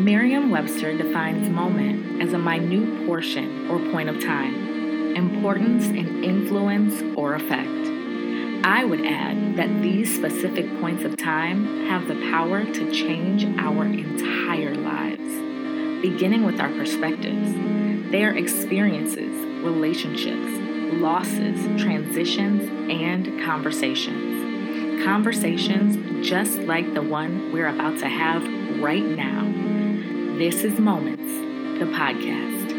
Merriam Webster defines moment as a minute portion or point of time, importance and influence or effect. I would add that these specific points of time have the power to change our entire lives, beginning with our perspectives. They are experiences, relationships, losses, transitions, and conversations. Conversations just like the one we're about to have right now. This is Moments, the podcast.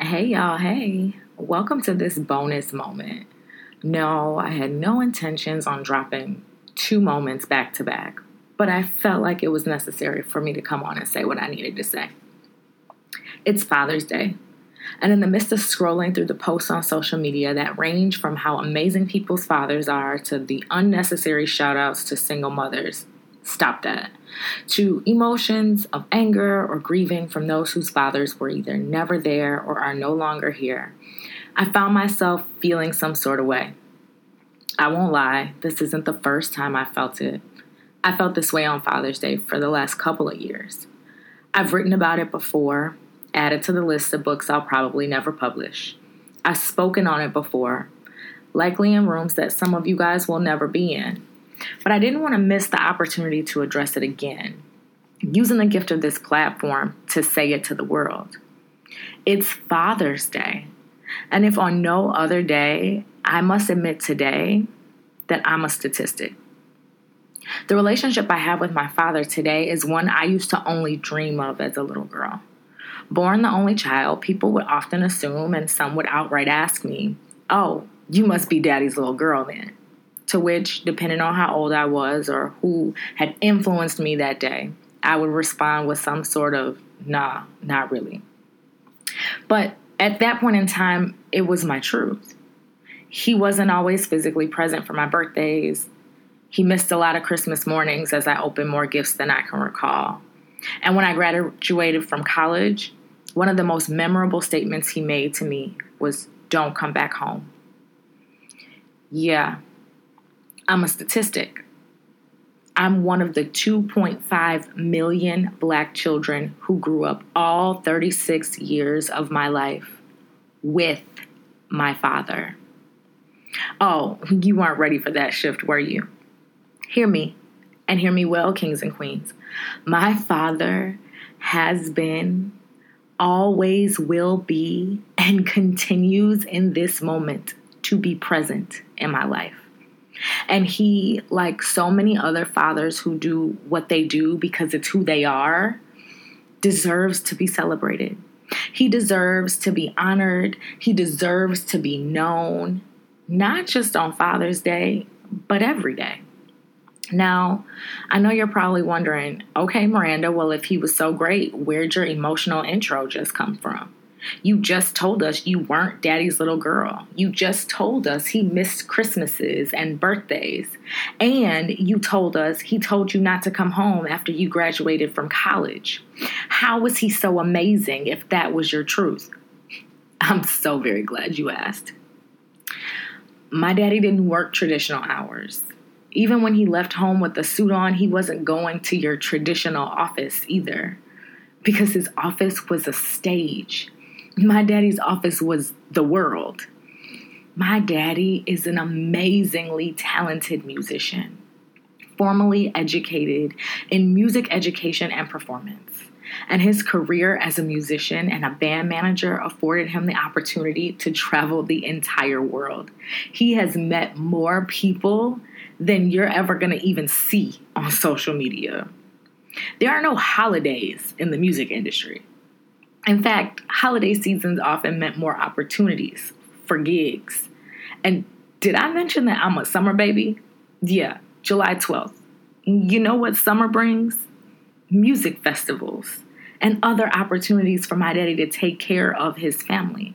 Hey, y'all. Hey, welcome to this bonus moment. No, I had no intentions on dropping two moments back to back, but I felt like it was necessary for me to come on and say what I needed to say. It's Father's Day, and in the midst of scrolling through the posts on social media that range from how amazing people's fathers are to the unnecessary shout outs to single mothers, stop that to emotions of anger or grieving from those whose fathers were either never there or are no longer here, I found myself feeling some sort of way. I won't lie, this isn't the first time I felt it. I felt this way on Father's Day for the last couple of years. I've written about it before, added to the list of books I'll probably never publish. I've spoken on it before, likely in rooms that some of you guys will never be in. But I didn't want to miss the opportunity to address it again, using the gift of this platform to say it to the world. It's Father's Day. And if on no other day, I must admit today that I'm a statistic. The relationship I have with my father today is one I used to only dream of as a little girl. Born the only child, people would often assume, and some would outright ask me, Oh, you must be daddy's little girl then to which, depending on how old I was or who had influenced me that day, I would respond with some sort of, nah, not really. But at that point in time, it was my truth. He wasn't always physically present for my birthdays. He missed a lot of Christmas mornings as I opened more gifts than I can recall. And when I graduated from college, one of the most memorable statements he made to me was, Don't come back home. Yeah, I'm a statistic. I'm one of the 2.5 million black children who grew up all 36 years of my life with my father. Oh, you weren't ready for that shift, were you? Hear me, and hear me well, kings and queens. My father has been, always will be, and continues in this moment to be present in my life. And he, like so many other fathers who do what they do because it's who they are, deserves to be celebrated. He deserves to be honored. He deserves to be known, not just on Father's Day, but every day. Now, I know you're probably wondering, okay, Miranda, well, if he was so great, where'd your emotional intro just come from? You just told us you weren't daddy's little girl. You just told us he missed Christmases and birthdays. And you told us he told you not to come home after you graduated from college. How was he so amazing if that was your truth? I'm so very glad you asked. My daddy didn't work traditional hours. Even when he left home with a suit on, he wasn't going to your traditional office either because his office was a stage my daddy's office was the world. My daddy is an amazingly talented musician, formally educated in music education and performance. And his career as a musician and a band manager afforded him the opportunity to travel the entire world. He has met more people than you're ever going to even see on social media. There are no holidays in the music industry. In fact, holiday seasons often meant more opportunities for gigs. And did I mention that I'm a summer baby? Yeah, July 12th. You know what summer brings? Music festivals and other opportunities for my daddy to take care of his family.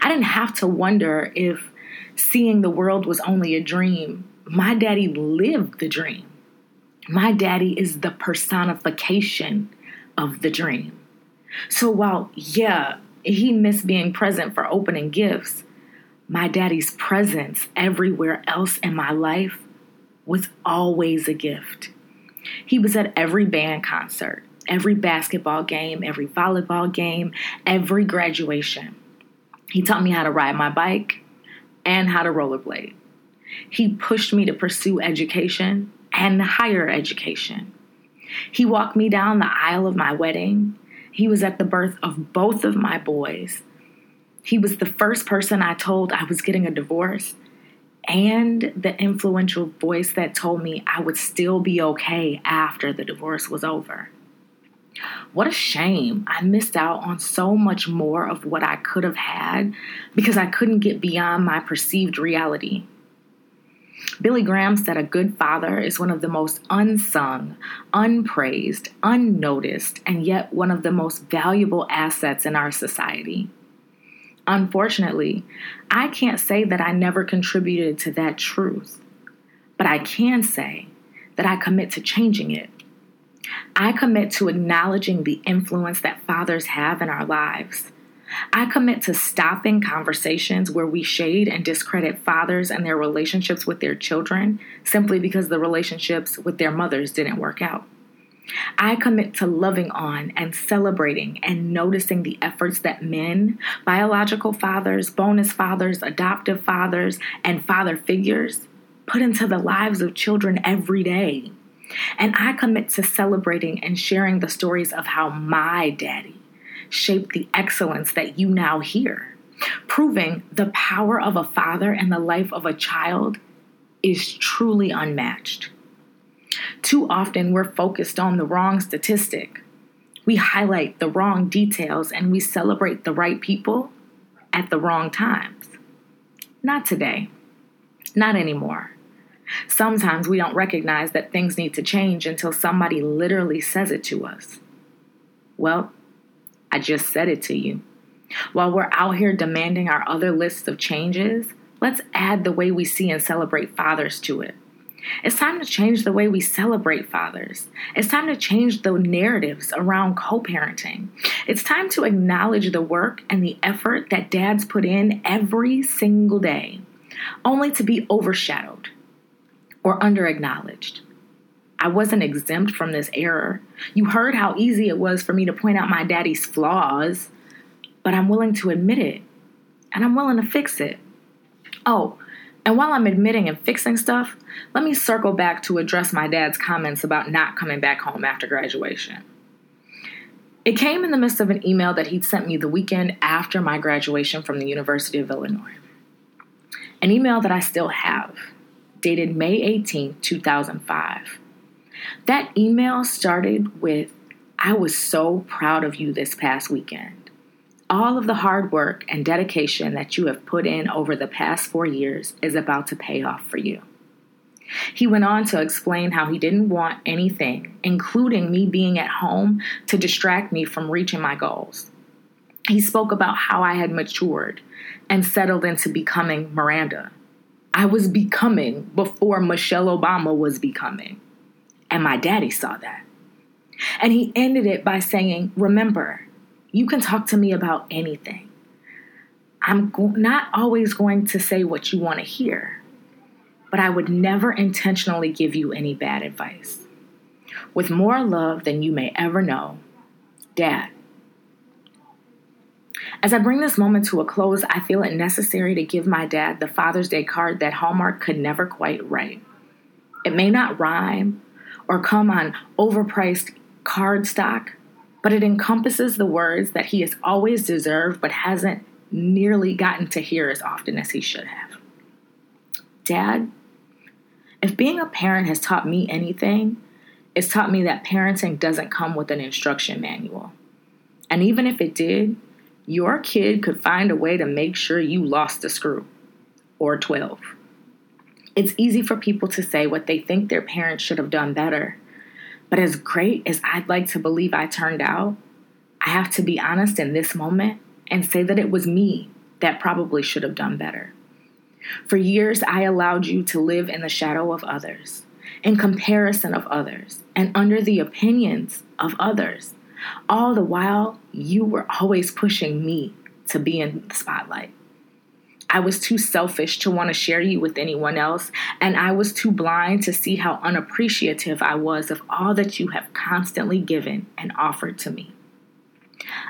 I didn't have to wonder if seeing the world was only a dream. My daddy lived the dream. My daddy is the personification of the dream. So while, yeah, he missed being present for opening gifts, my daddy's presence everywhere else in my life was always a gift. He was at every band concert, every basketball game, every volleyball game, every graduation. He taught me how to ride my bike and how to rollerblade. He pushed me to pursue education and higher education. He walked me down the aisle of my wedding. He was at the birth of both of my boys. He was the first person I told I was getting a divorce and the influential voice that told me I would still be okay after the divorce was over. What a shame. I missed out on so much more of what I could have had because I couldn't get beyond my perceived reality. Billy Graham said a good father is one of the most unsung, unpraised, unnoticed, and yet one of the most valuable assets in our society. Unfortunately, I can't say that I never contributed to that truth, but I can say that I commit to changing it. I commit to acknowledging the influence that fathers have in our lives. I commit to stopping conversations where we shade and discredit fathers and their relationships with their children simply because the relationships with their mothers didn't work out. I commit to loving on and celebrating and noticing the efforts that men, biological fathers, bonus fathers, adoptive fathers, and father figures put into the lives of children every day. And I commit to celebrating and sharing the stories of how my daddy shaped the excellence that you now hear, proving the power of a father and the life of a child is truly unmatched. Too often, we're focused on the wrong statistic. We highlight the wrong details and we celebrate the right people at the wrong times. Not today. Not anymore. Sometimes we don't recognize that things need to change until somebody literally says it to us. Well, I just said it to you. While we're out here demanding our other lists of changes, let's add the way we see and celebrate fathers to it. It's time to change the way we celebrate fathers. It's time to change the narratives around co parenting. It's time to acknowledge the work and the effort that dads put in every single day, only to be overshadowed or under acknowledged. I wasn't exempt from this error. You heard how easy it was for me to point out my daddy's flaws, but I'm willing to admit it and I'm willing to fix it. Oh, and while I'm admitting and fixing stuff, let me circle back to address my dad's comments about not coming back home after graduation. It came in the midst of an email that he'd sent me the weekend after my graduation from the University of Illinois. An email that I still have, dated May 18, 2005. That email started with I was so proud of you this past weekend all of the hard work and dedication that you have put in over the past four years is about to pay off for you. He went on to explain how he didn't want anything, including me being at home, to distract me from reaching my goals. He spoke about how I had matured and settled into becoming Miranda. I was becoming before Michelle Obama was becoming. And my daddy saw that. And he ended it by saying, Remember, you can talk to me about anything. I'm go- not always going to say what you want to hear, but I would never intentionally give you any bad advice. With more love than you may ever know, Dad. As I bring this moment to a close, I feel it necessary to give my dad the Father's Day card that Hallmark could never quite write. It may not rhyme or come on overpriced card stock, but it encompasses the words that he has always deserved but hasn't nearly gotten to hear as often as he should have. Dad, if being a parent has taught me anything, it's taught me that parenting doesn't come with an instruction manual. And even if it did, your kid could find a way to make sure you lost a screw or 12. It's easy for people to say what they think their parents should have done better but as great as I'd like to believe I turned out, I have to be honest in this moment and say that it was me that probably should have done better. For years, I allowed you to live in the shadow of others, in comparison of others, and under the opinions of others. All the while, you were always pushing me to be in the spotlight. I was too selfish to want to share you with anyone else, and I was too blind to see how unappreciative I was of all that you have constantly given and offered to me.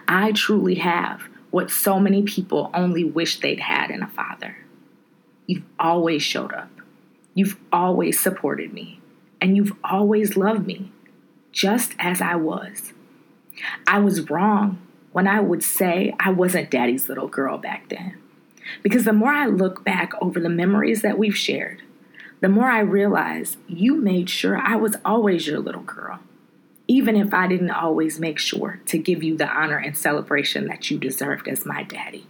I truly have what so many people only wish they'd had in a father. You've always showed up, you've always supported me, and you've always loved me, just as I was. I was wrong when I would say I wasn't daddy's little girl back then. Because the more I look back over the memories that we've shared, the more I realize you made sure I was always your little girl, even if I didn't always make sure to give you the honor and celebration that you deserved as my daddy.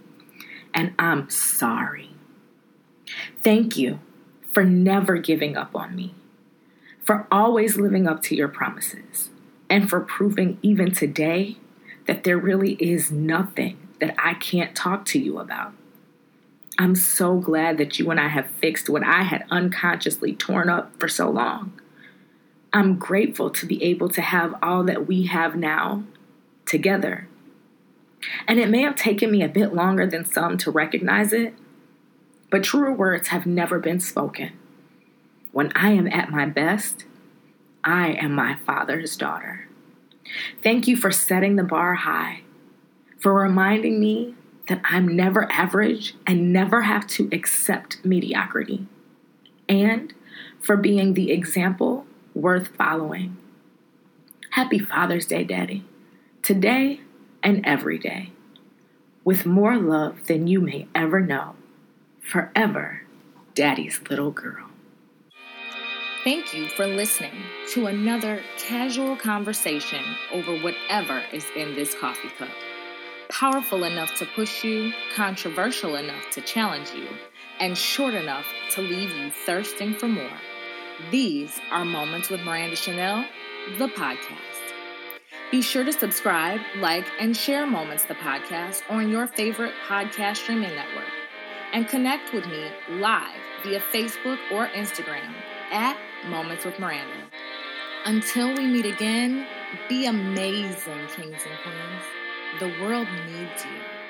And I'm sorry. Thank you for never giving up on me, for always living up to your promises, and for proving even today that there really is nothing that I can't talk to you about. I'm so glad that you and I have fixed what I had unconsciously torn up for so long. I'm grateful to be able to have all that we have now together. And it may have taken me a bit longer than some to recognize it, but truer words have never been spoken. When I am at my best, I am my father's daughter. Thank you for setting the bar high, for reminding me that I'm never average and never have to accept mediocrity, and for being the example worth following. Happy Father's Day, Daddy, today and every day, with more love than you may ever know. Forever, Daddy's little girl. Thank you for listening to another casual conversation over whatever is in this coffee cup. Powerful enough to push you, controversial enough to challenge you, and short enough to leave you thirsting for more. These are Moments with Miranda Chanel, the podcast. Be sure to subscribe, like, and share Moments the podcast on your favorite podcast streaming network and connect with me live via Facebook or Instagram at Moments with Miranda. Until we meet again, be amazing, kings and queens. The world needs you.